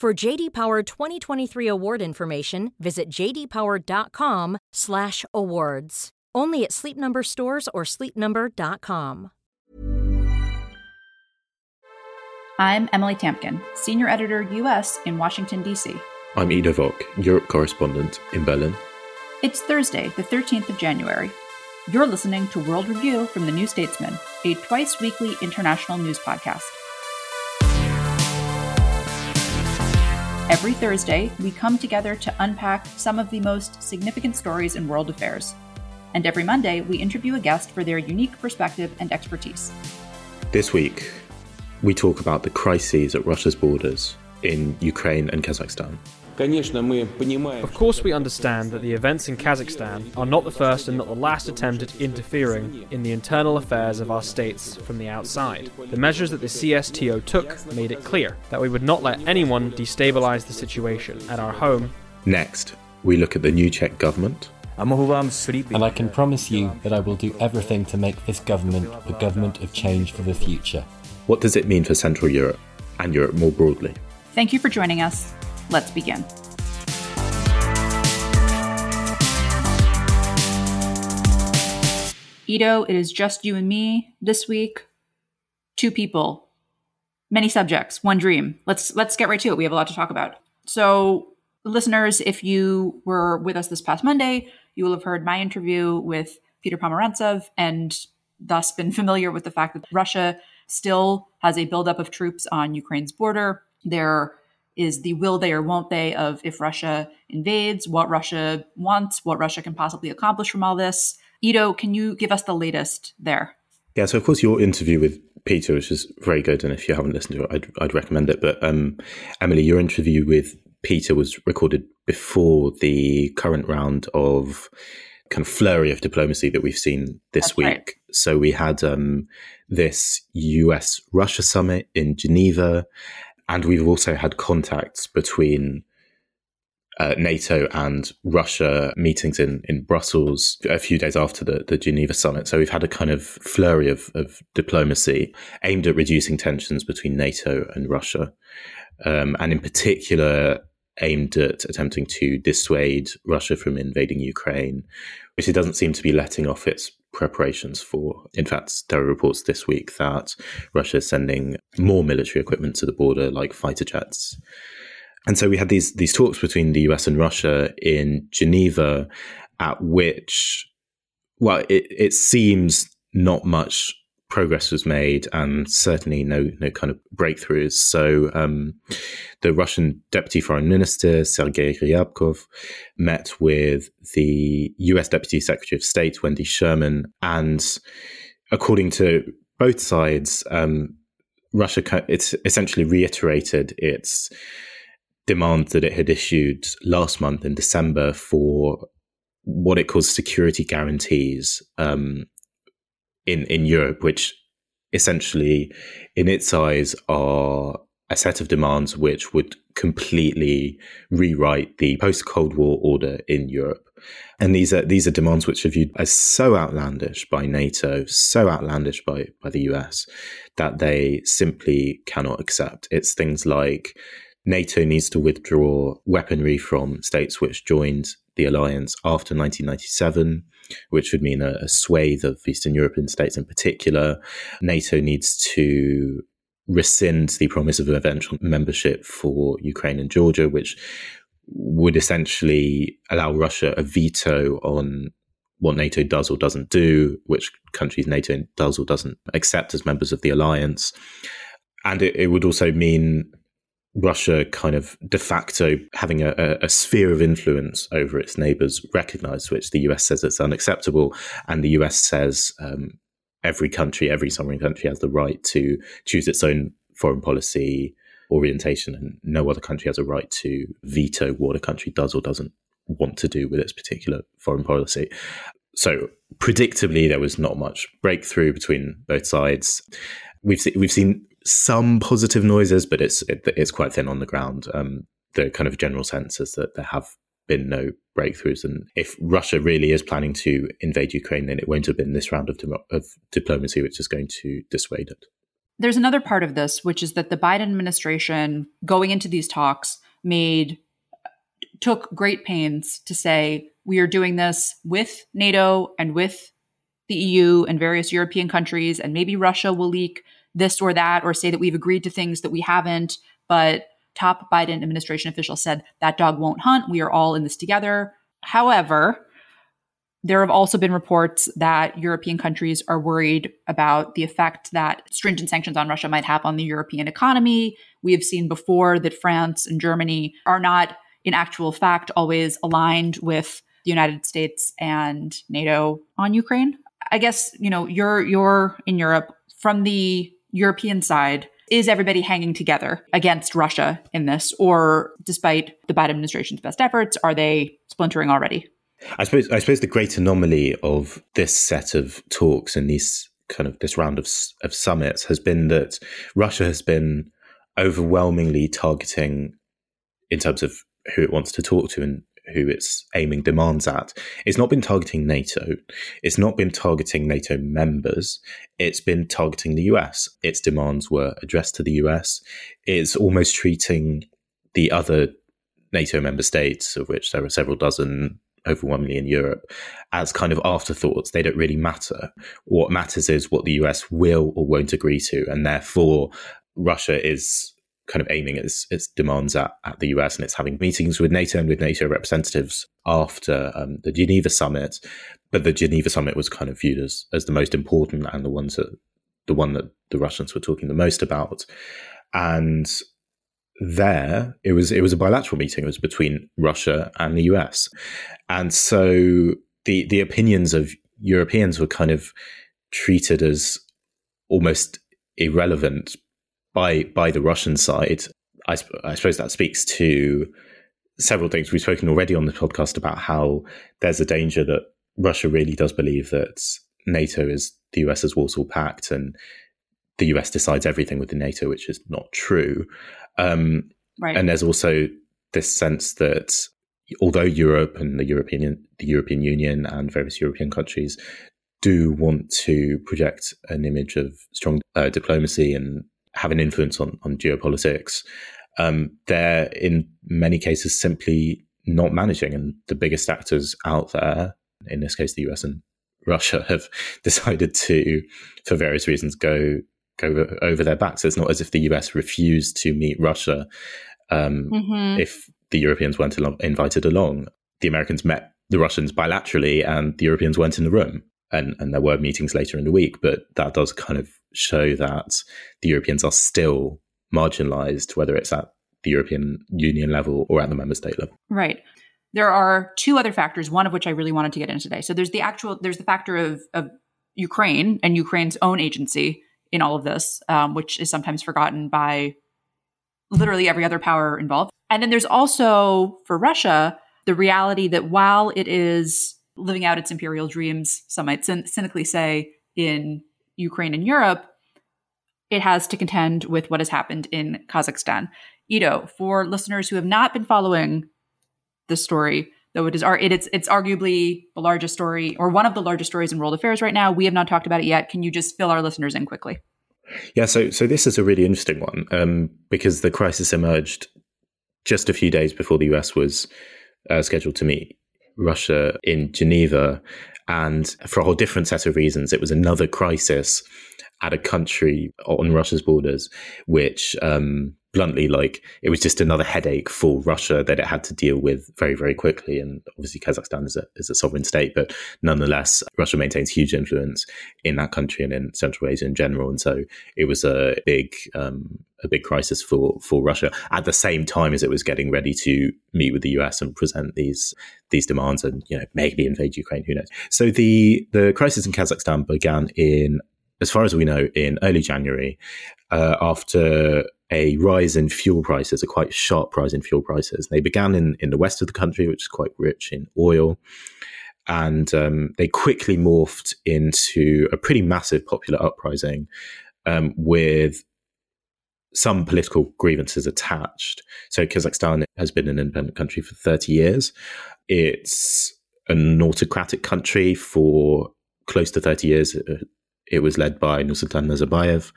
For JD Power 2023 award information, visit jdpower.com/awards. Only at Sleep Number stores or sleepnumber.com. I'm Emily Tamkin, Senior Editor US in Washington, D.C. I'm Ido Vock, Europe correspondent in Berlin. It's Thursday, the 13th of January. You're listening to World Review from The New Statesman, a twice weekly international news podcast. Every Thursday, we come together to unpack some of the most significant stories in world affairs. And every Monday, we interview a guest for their unique perspective and expertise. This week, we talk about the crises at Russia's borders in Ukraine and Kazakhstan. Of course, we understand that the events in Kazakhstan are not the first and not the last attempt at interfering in the internal affairs of our states from the outside. The measures that the CSTO took made it clear that we would not let anyone destabilize the situation at our home. Next, we look at the new Czech government. And I can promise you that I will do everything to make this government a government of change for the future. What does it mean for Central Europe and Europe more broadly? Thank you for joining us. Let's begin. Ido, it is just you and me this week. Two people, many subjects, one dream. Let's let's get right to it. We have a lot to talk about. So, listeners, if you were with us this past Monday, you will have heard my interview with Peter Pomerantsev and thus been familiar with the fact that Russia still has a buildup of troops on Ukraine's border. There is the will they or won't they of if Russia invades, what Russia wants, what Russia can possibly accomplish from all this. Ido, can you give us the latest there? Yeah, so of course your interview with Peter which is very good, and if you haven't listened to it, I'd, I'd recommend it. But um, Emily, your interview with Peter was recorded before the current round of kind of flurry of diplomacy that we've seen this That's week. right. So we had um, this US Russia summit in Geneva, and we've also had contacts between uh, NATO and Russia meetings in, in Brussels a few days after the, the Geneva summit. So we've had a kind of flurry of, of diplomacy aimed at reducing tensions between NATO and Russia, um, and in particular aimed at attempting to dissuade Russia from invading Ukraine, which it doesn't seem to be letting off its preparations for. In fact, there are reports this week that Russia is sending more military equipment to the border, like fighter jets. And so we had these these talks between the US and Russia in Geneva, at which, well, it, it seems not much progress was made, and certainly no no kind of breakthroughs. So um, the Russian Deputy Foreign Minister Sergei Ryabkov met with the US Deputy Secretary of State Wendy Sherman, and according to both sides, um, Russia it's essentially reiterated its demand that it had issued last month in December for what it calls security guarantees um, in in Europe, which essentially, in its eyes, are a set of demands which would completely rewrite the post Cold War order in Europe. And these are these are demands which are viewed as so outlandish by NATO, so outlandish by by the US, that they simply cannot accept. It's things like NATO needs to withdraw weaponry from states which joined the alliance after 1997, which would mean a, a swathe of Eastern European states in particular. NATO needs to rescind the promise of eventual membership for Ukraine and Georgia, which would essentially allow Russia a veto on what NATO does or doesn't do, which countries NATO does or doesn't accept as members of the alliance. And it, it would also mean Russia kind of de facto having a, a, sphere of influence over its neighbors recognized, which the US says it's unacceptable. And the US says um, every country, every sovereign country has the right to choose its own foreign policy orientation, and no other country has a right to veto what a country does or doesn't want to do with its particular foreign policy. So, predictably, there was not much breakthrough between both sides. We've we've seen some positive noises, but it's it, it's quite thin on the ground. Um, the kind of general sense is that there have been no breakthroughs, and if Russia really is planning to invade Ukraine, then it won't have been this round of, of diplomacy which is going to dissuade it. There's another part of this, which is that the Biden administration, going into these talks, made took great pains to say we are doing this with NATO and with the EU and various European countries, and maybe Russia will leak this or that, or say that we've agreed to things that we haven't. But top Biden administration officials said that dog won't hunt. We are all in this together. However, there have also been reports that European countries are worried about the effect that stringent sanctions on Russia might have on the European economy. We have seen before that France and Germany are not, in actual fact, always aligned with the United States and NATO on Ukraine. I guess, you know, you're you're in Europe from the European side, is everybody hanging together against Russia in this? Or despite the Biden administration's best efforts, are they splintering already? I suppose I suppose the great anomaly of this set of talks and these kind of this round of of summits has been that Russia has been overwhelmingly targeting in terms of who it wants to talk to and who it's aiming demands at, it's not been targeting NATO. It's not been targeting NATO members. It's been targeting the US. Its demands were addressed to the US. It's almost treating the other NATO member states, of which there are several dozen overwhelmingly in Europe, as kind of afterthoughts. They don't really matter. What matters is what the US will or won't agree to. And therefore, Russia is kind of aiming its, its demands at, at the US and it's having meetings with NATO and with NATO representatives after um, the Geneva summit. But the Geneva summit was kind of viewed as, as the most important and the ones that the one that the Russians were talking the most about. And there it was it was a bilateral meeting. It was between Russia and the US. And so the the opinions of Europeans were kind of treated as almost irrelevant by by the Russian side, I, I suppose that speaks to several things. We've spoken already on the podcast about how there's a danger that Russia really does believe that NATO is the US's Warsaw Pact and the US decides everything within NATO, which is not true. Um, right. And there's also this sense that although Europe and the European the European Union and various European countries do want to project an image of strong uh, diplomacy and have an influence on, on geopolitics, um, they're in many cases simply not managing. And the biggest actors out there, in this case, the US and Russia, have decided to, for various reasons, go go over their backs. It's not as if the US refused to meet Russia um, mm-hmm. if the Europeans weren't invited along. The Americans met the Russians bilaterally, and the Europeans weren't in the room. And, and there were meetings later in the week, but that does kind of show that the Europeans are still marginalized, whether it's at the European Union level or at the member state level. Right. There are two other factors, one of which I really wanted to get into today. So there's the actual, there's the factor of, of Ukraine and Ukraine's own agency in all of this, um, which is sometimes forgotten by literally every other power involved. And then there's also for Russia the reality that while it is living out its imperial dreams, some might cyn- cynically say, in Ukraine and Europe, it has to contend with what has happened in Kazakhstan. Ido, for listeners who have not been following this story, though it is it's it's arguably the largest story or one of the largest stories in world affairs right now. We have not talked about it yet. Can you just fill our listeners in quickly? Yeah, so so this is a really interesting one um, because the crisis emerged just a few days before the US was uh, scheduled to meet Russia in Geneva, and for a whole different set of reasons, it was another crisis at a country on Russia's borders, which um, bluntly like it was just another headache for Russia that it had to deal with very, very quickly. And obviously, Kazakhstan is a, is a sovereign state, but nonetheless, Russia maintains huge influence in that country and in Central Asia in general. And so it was a big, um, a big crisis for for Russia at the same time as it was getting ready to meet with the US and present these these demands and you know maybe invade Ukraine. Who knows? So the the crisis in Kazakhstan began in, as far as we know, in early January uh, after a rise in fuel prices, a quite sharp rise in fuel prices. They began in, in the west of the country, which is quite rich in oil. And um, they quickly morphed into a pretty massive popular uprising um, with some political grievances attached. So Kazakhstan has been an independent country for 30 years. It's an autocratic country for close to 30 years. It was led by Nursultan Nazarbayev,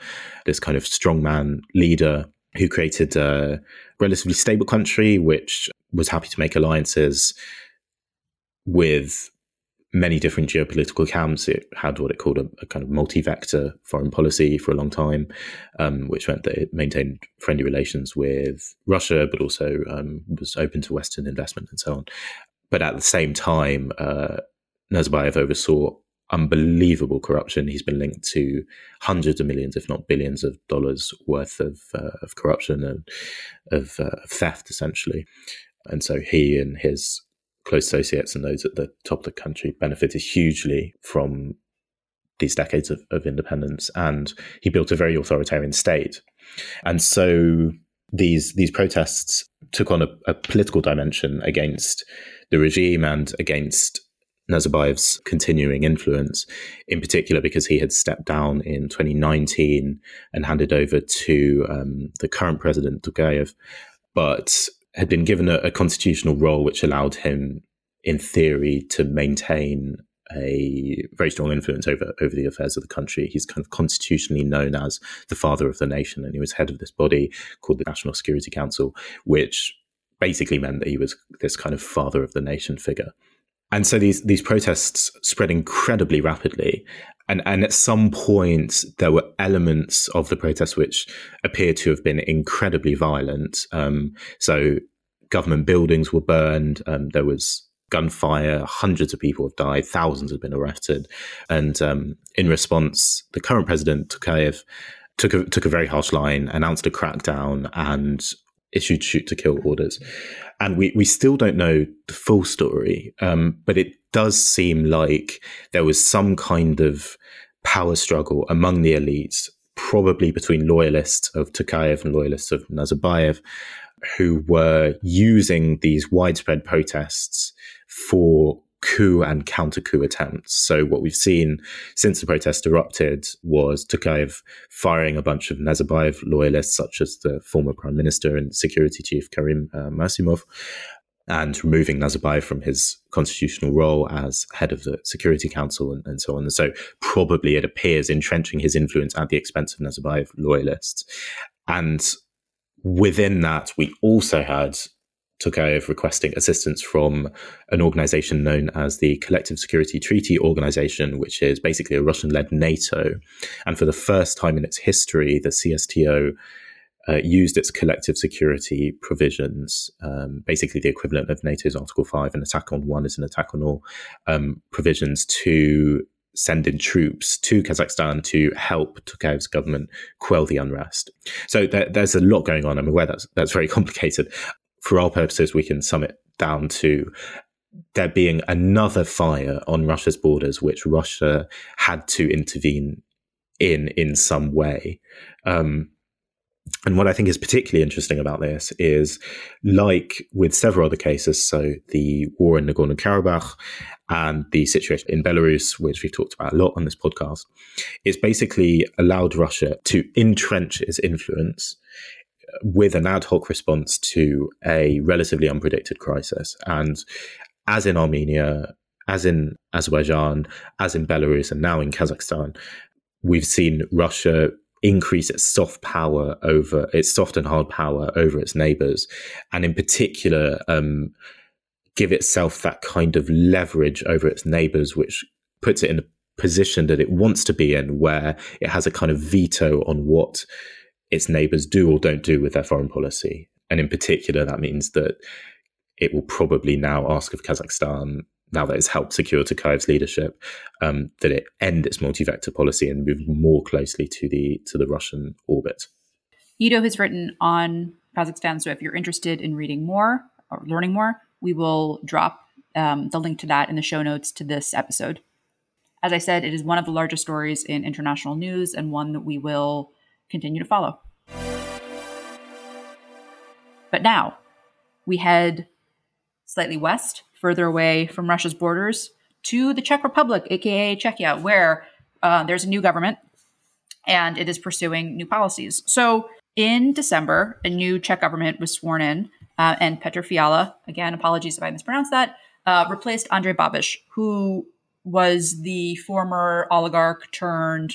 this kind of strongman leader who created a relatively stable country, which was happy to make alliances with many different geopolitical camps. It had what it called a, a kind of multi-vector foreign policy for a long time, um, which meant that it maintained friendly relations with Russia, but also um, was open to Western investment and so on. But at the same time, uh, Nazarbayev oversaw unbelievable corruption. He's been linked to hundreds of millions, if not billions, of dollars worth of uh, of corruption and of uh, theft, essentially. And so he and his close associates and those at the top of the country benefited hugely from these decades of, of independence. And he built a very authoritarian state. And so these these protests took on a, a political dimension against the regime and against Nazarbayev's continuing influence, in particular because he had stepped down in 2019 and handed over to um, the current president, Tokayev, but had been given a, a, constitutional role which allowed him, in theory, to maintain a very strong influence over over the affairs of the country. He's kind of constitutionally known as the father of the nation, and he was head of this body called the National Security Council, which basically meant that he was this kind of father of the nation figure. And so these these protests spread incredibly rapidly. And and at some point there were elements of the protests which appeared to have been incredibly violent. Um, so government buildings were burned. Um, there was gunfire. Hundreds of people have died. Thousands have been arrested. And um, in response, the current president Tokayev took a, took a very harsh line, announced a crackdown, and issued shoot to kill orders. And we, we still don't know the full story, um, but it does seem like there was some kind of power struggle among the elites, probably between loyalists of Tokayev and loyalists of Nazarbayev, who were using these widespread protests for coup and counter coup attempts. So what we've seen since the protests erupted was Tokayev firing a bunch of Nazarbayev loyalists, such as the former prime minister and security chief Karim uh, Massimov, and removing Nazarbayev from his constitutional role as head of the Security Council and, and so on. And so probably it appears entrenching his influence at the expense of Nazarbayev loyalists. And within that, we also had Tokayev requesting assistance from an organization known as the Collective Security Treaty Organization, which is basically a Russian led NATO. And for the first time in its history, the CSTO uh, used its collective security provisions, um, basically the equivalent of NATO's Article 5, an attack on one is an attack on all, um, provisions to send in troops to Kazakhstan to help Tokayev's government quell the unrest. So there, there's a lot going on. I'm aware that's that's very complicated for our purposes, we can sum it down to there being another fire on Russia's borders, which Russia had to intervene in in some way. Um, and what I think is particularly interesting about this is, like with several other cases, so the war in Nagorno Karabakh and the situation in Belarus, which we've talked about a lot on this podcast, it's basically allowed Russia to entrench its influence with an ad hoc response to a relatively unpredicted crisis. And as in Armenia, as in Azerbaijan, as in Belarus, and now in Kazakhstan, we've seen Russia increase its soft power over its soft and hard power over its neighbors, and in particular, um, give itself that kind of leverage over its neighbors, which puts it in a position that it wants to be in, where it has a kind of veto on what its neighbors do or don't do with their foreign policy. And in particular, that means that it will probably now ask of Kazakhstan, now that it's helped secure Tokayev's leadership, um, that it end its multi-vector policy and move more closely to the to the Russian orbit. Ido has written on Kazakhstan, so if you're interested in reading more or learning more, we will drop um, the link to that in the show notes to this episode. As I said, it is one of the largest stories in international news and one that we will continue to follow. But now we head slightly west, further away from Russia's borders, to the Czech Republic, aka Czechia, where uh, there's a new government and it is pursuing new policies. So in December, a new Czech government was sworn in, uh, and Petr Fiala, again, apologies if I mispronounced that, uh, replaced Andrej Babiš, who was the former oligarch turned.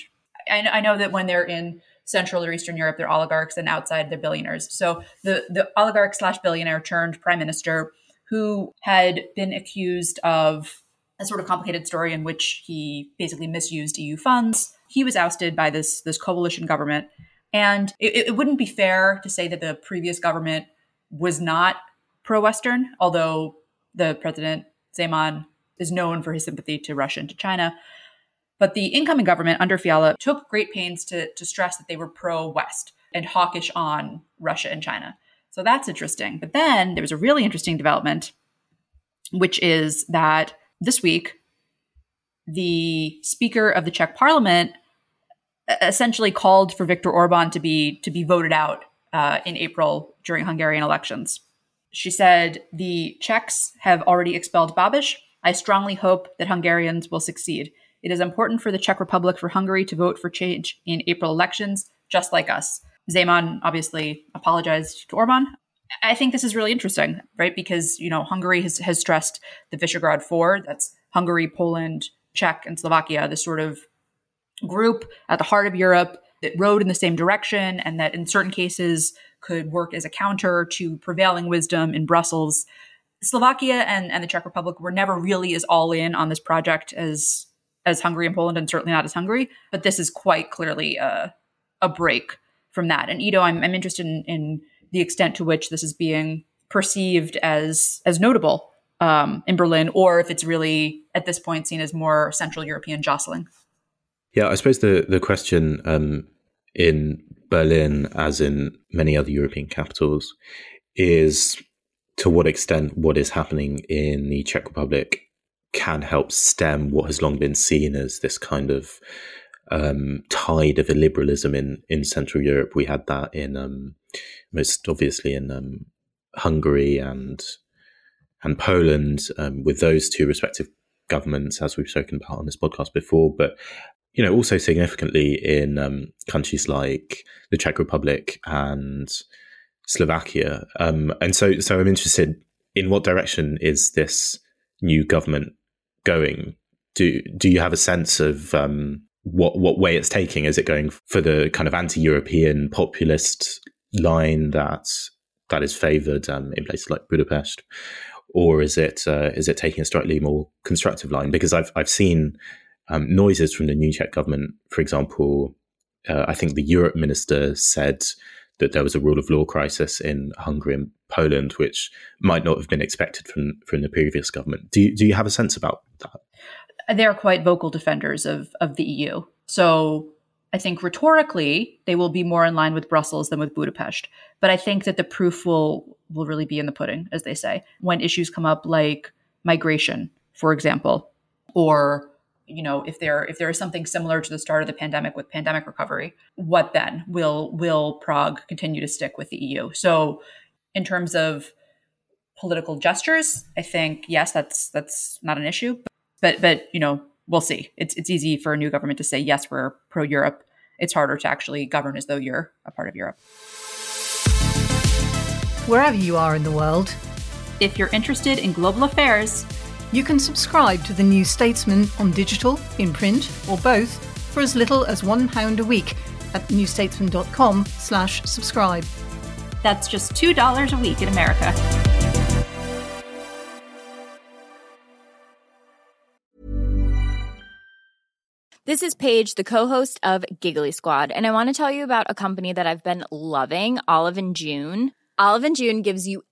I, I, know that when they're in Central or Eastern Europe, they're oligarchs, and outside they're billionaires. So the the oligarch slash billionaire turned prime minister, who had been accused of a sort of complicated story in which he basically misused EU funds. He was ousted by this this coalition government, and it, it wouldn't be fair to say that the previous government was not pro Western, although the president, Zeman, is known for his sympathy to Russia and to China. But the incoming government under Fiala took great pains to, to stress that they were pro West and hawkish on Russia and China. So that's interesting. But then there was a really interesting development, which is that this week, the Speaker of the Czech Parliament essentially called for Viktor Orban to be to be voted out uh, in April during Hungarian elections. She said, The Czechs have already expelled Babish. I strongly hope that Hungarians will succeed. It is important for the Czech Republic for Hungary to vote for change in April elections, just like us. Zeman obviously apologized to Orban. I think this is really interesting, right? Because, you know, Hungary has, has stressed the Visegrad Four. That's Hungary, Poland, Czech, and Slovakia, this sort of group at the heart of Europe that rode in the same direction and that in certain cases could work as a counter to prevailing wisdom in Brussels. Slovakia and, and the Czech Republic were never really as all in on this project as as Hungary and Poland, and certainly not as Hungary. But this is quite clearly a, a break from that. And Ido, I'm, I'm interested in, in the extent to which this is being perceived as as notable um, in Berlin, or if it's really at this point seen as more Central European jostling. Yeah, I suppose the the question um, in Berlin, as in many other European capitals, is to what extent what is happening in the Czech Republic can help stem what has long been seen as this kind of um, tide of illiberalism in, in Central Europe. We had that in um, most obviously in um, Hungary and and Poland um, with those two respective governments, as we've spoken about on this podcast before. But you know, also significantly in um, countries like the Czech Republic and Slovakia. Um, and so, so I'm interested in what direction is this new government going? Do do you have a sense of um, what what way it's taking? Is it going for the kind of anti-European populist line that that is favoured um, in places like Budapest, or is it uh, is it taking a slightly more constructive line? Because I've I've seen um, noises from the new Czech government. For example, uh, I think the Europe minister said that there was a rule of law crisis in Hungary and Poland, which might not have been expected from from the previous government. Do you, do you have a sense about that? They're quite vocal defenders of of the EU. So I think rhetorically they will be more in line with Brussels than with Budapest. But I think that the proof will will really be in the pudding, as they say, when issues come up like migration, for example, or you know if there if there is something similar to the start of the pandemic with pandemic recovery what then? Will will prague continue to stick with the eu so in terms of political gestures i think yes that's that's not an issue but but you know we'll see. It's it's easy for a new government to say yes we're pro europe it's harder to actually govern as though you're a part of europe. Wherever you are in the world if you're interested in global affairs you can subscribe to The New Statesman on digital, in print, or both for as little as £1 a week at newstatesman.com slash subscribe. That's just $2 a week in America. This is Paige, the co-host of Giggly Squad, and I want to tell you about a company that I've been loving, Olive and June. Olive and June gives you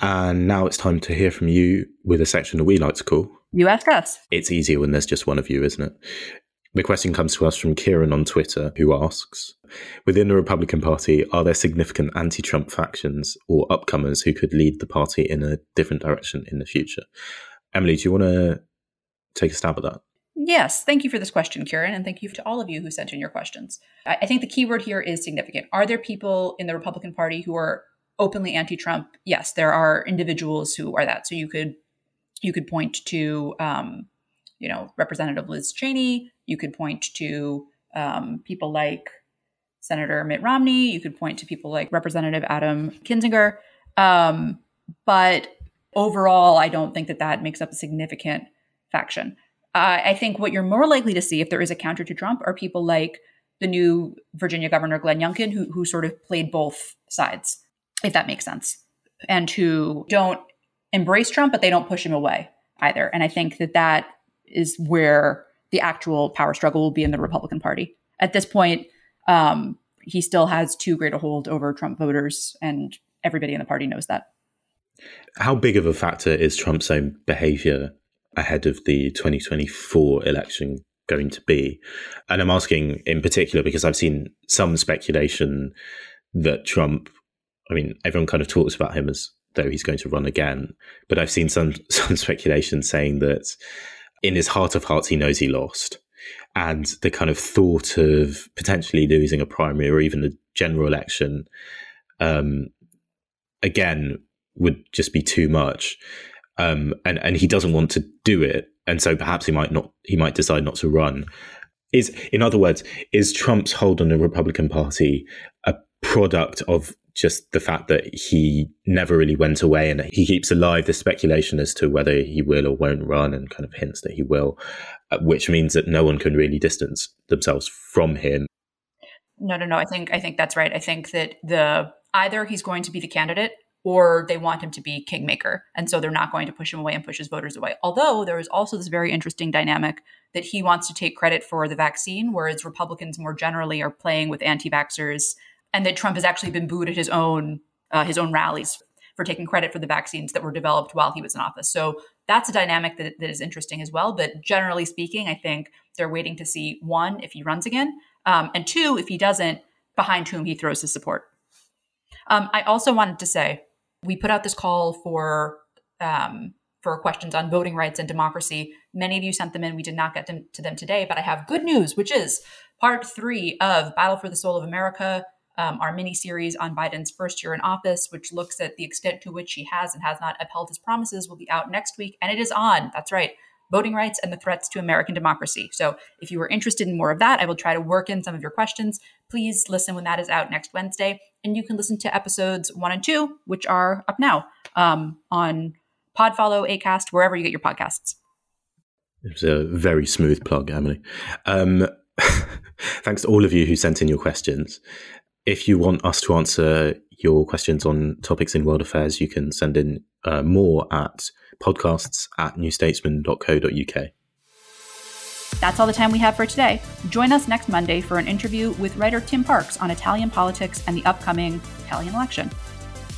And now it's time to hear from you with a section that we like to call You Ask Us. It's easier when there's just one of you, isn't it? The question comes to us from Kieran on Twitter, who asks Within the Republican Party, are there significant anti Trump factions or upcomers who could lead the party in a different direction in the future? Emily, do you want to take a stab at that? Yes, thank you for this question, Kieran, and thank you to all of you who sent in your questions. I think the key word here is significant. Are there people in the Republican Party who are openly anti-Trump, yes, there are individuals who are that. So you could you could point to um, you know Representative Liz Cheney. You could point to um, people like Senator Mitt Romney. You could point to people like Representative Adam Kinzinger. Um, but overall, I don't think that that makes up a significant faction. Uh, I think what you're more likely to see if there is a counter to Trump are people like the new Virginia Governor Glenn Youngkin, who who sort of played both sides if that makes sense, and who don't embrace Trump, but they don't push him away either. And I think that that is where the actual power struggle will be in the Republican Party. At this point, um, he still has too great a hold over Trump voters, and everybody in the party knows that. How big of a factor is Trump's own behavior ahead of the 2024 election going to be? And I'm asking in particular because I've seen some speculation that Trump I mean, everyone kind of talks about him as though he's going to run again, but I've seen some some speculation saying that in his heart of hearts he knows he lost, and the kind of thought of potentially losing a primary or even a general election, um, again would just be too much, um, and and he doesn't want to do it, and so perhaps he might not he might decide not to run. Is in other words, is Trump's hold on the Republican Party a product of just the fact that he never really went away and he keeps alive the speculation as to whether he will or won't run and kind of hints that he will, uh, which means that no one can really distance themselves from him. No, no, no. I think I think that's right. I think that the either he's going to be the candidate or they want him to be kingmaker. And so they're not going to push him away and push his voters away. Although there is also this very interesting dynamic that he wants to take credit for the vaccine, whereas Republicans more generally are playing with anti vaxxers and that Trump has actually been booed at his own uh, his own rallies for taking credit for the vaccines that were developed while he was in office. So that's a dynamic that, that is interesting as well. But generally speaking, I think they're waiting to see one if he runs again, um, and two if he doesn't, behind whom he throws his support. Um, I also wanted to say we put out this call for um, for questions on voting rights and democracy. Many of you sent them in. We did not get them to them today, but I have good news, which is part three of Battle for the Soul of America um, our mini series on Biden's first year in office, which looks at the extent to which he has and has not upheld his promises, will be out next week. And it is on. That's right. Voting rights and the threats to American democracy. So, if you are interested in more of that, I will try to work in some of your questions. Please listen when that is out next Wednesday. And you can listen to episodes one and two, which are up now um, on Podfollow, Acast, wherever you get your podcasts. It was a very smooth plug, Emily. Um, thanks to all of you who sent in your questions. If you want us to answer your questions on topics in world affairs, you can send in uh, more at podcasts at newstatesman.co.uk. That's all the time we have for today. Join us next Monday for an interview with writer Tim Parks on Italian politics and the upcoming Italian election.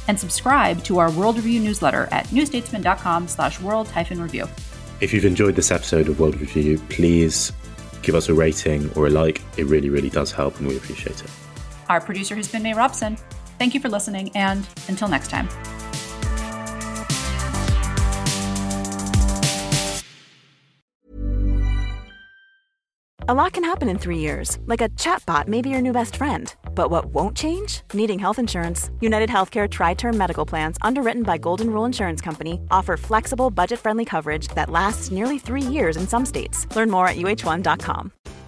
And subscribe to our World Review newsletter at newstatesman.com slash world review. If you've enjoyed this episode of World Review, please give us a rating or a like. It really, really does help and we appreciate it. Our producer has been May Robson. Thank you for listening, and until next time. A lot can happen in three years, like a chatbot may be your new best friend. But what won't change? Needing health insurance. United Healthcare Tri Term Medical Plans, underwritten by Golden Rule Insurance Company, offer flexible, budget friendly coverage that lasts nearly three years in some states. Learn more at uh1.com.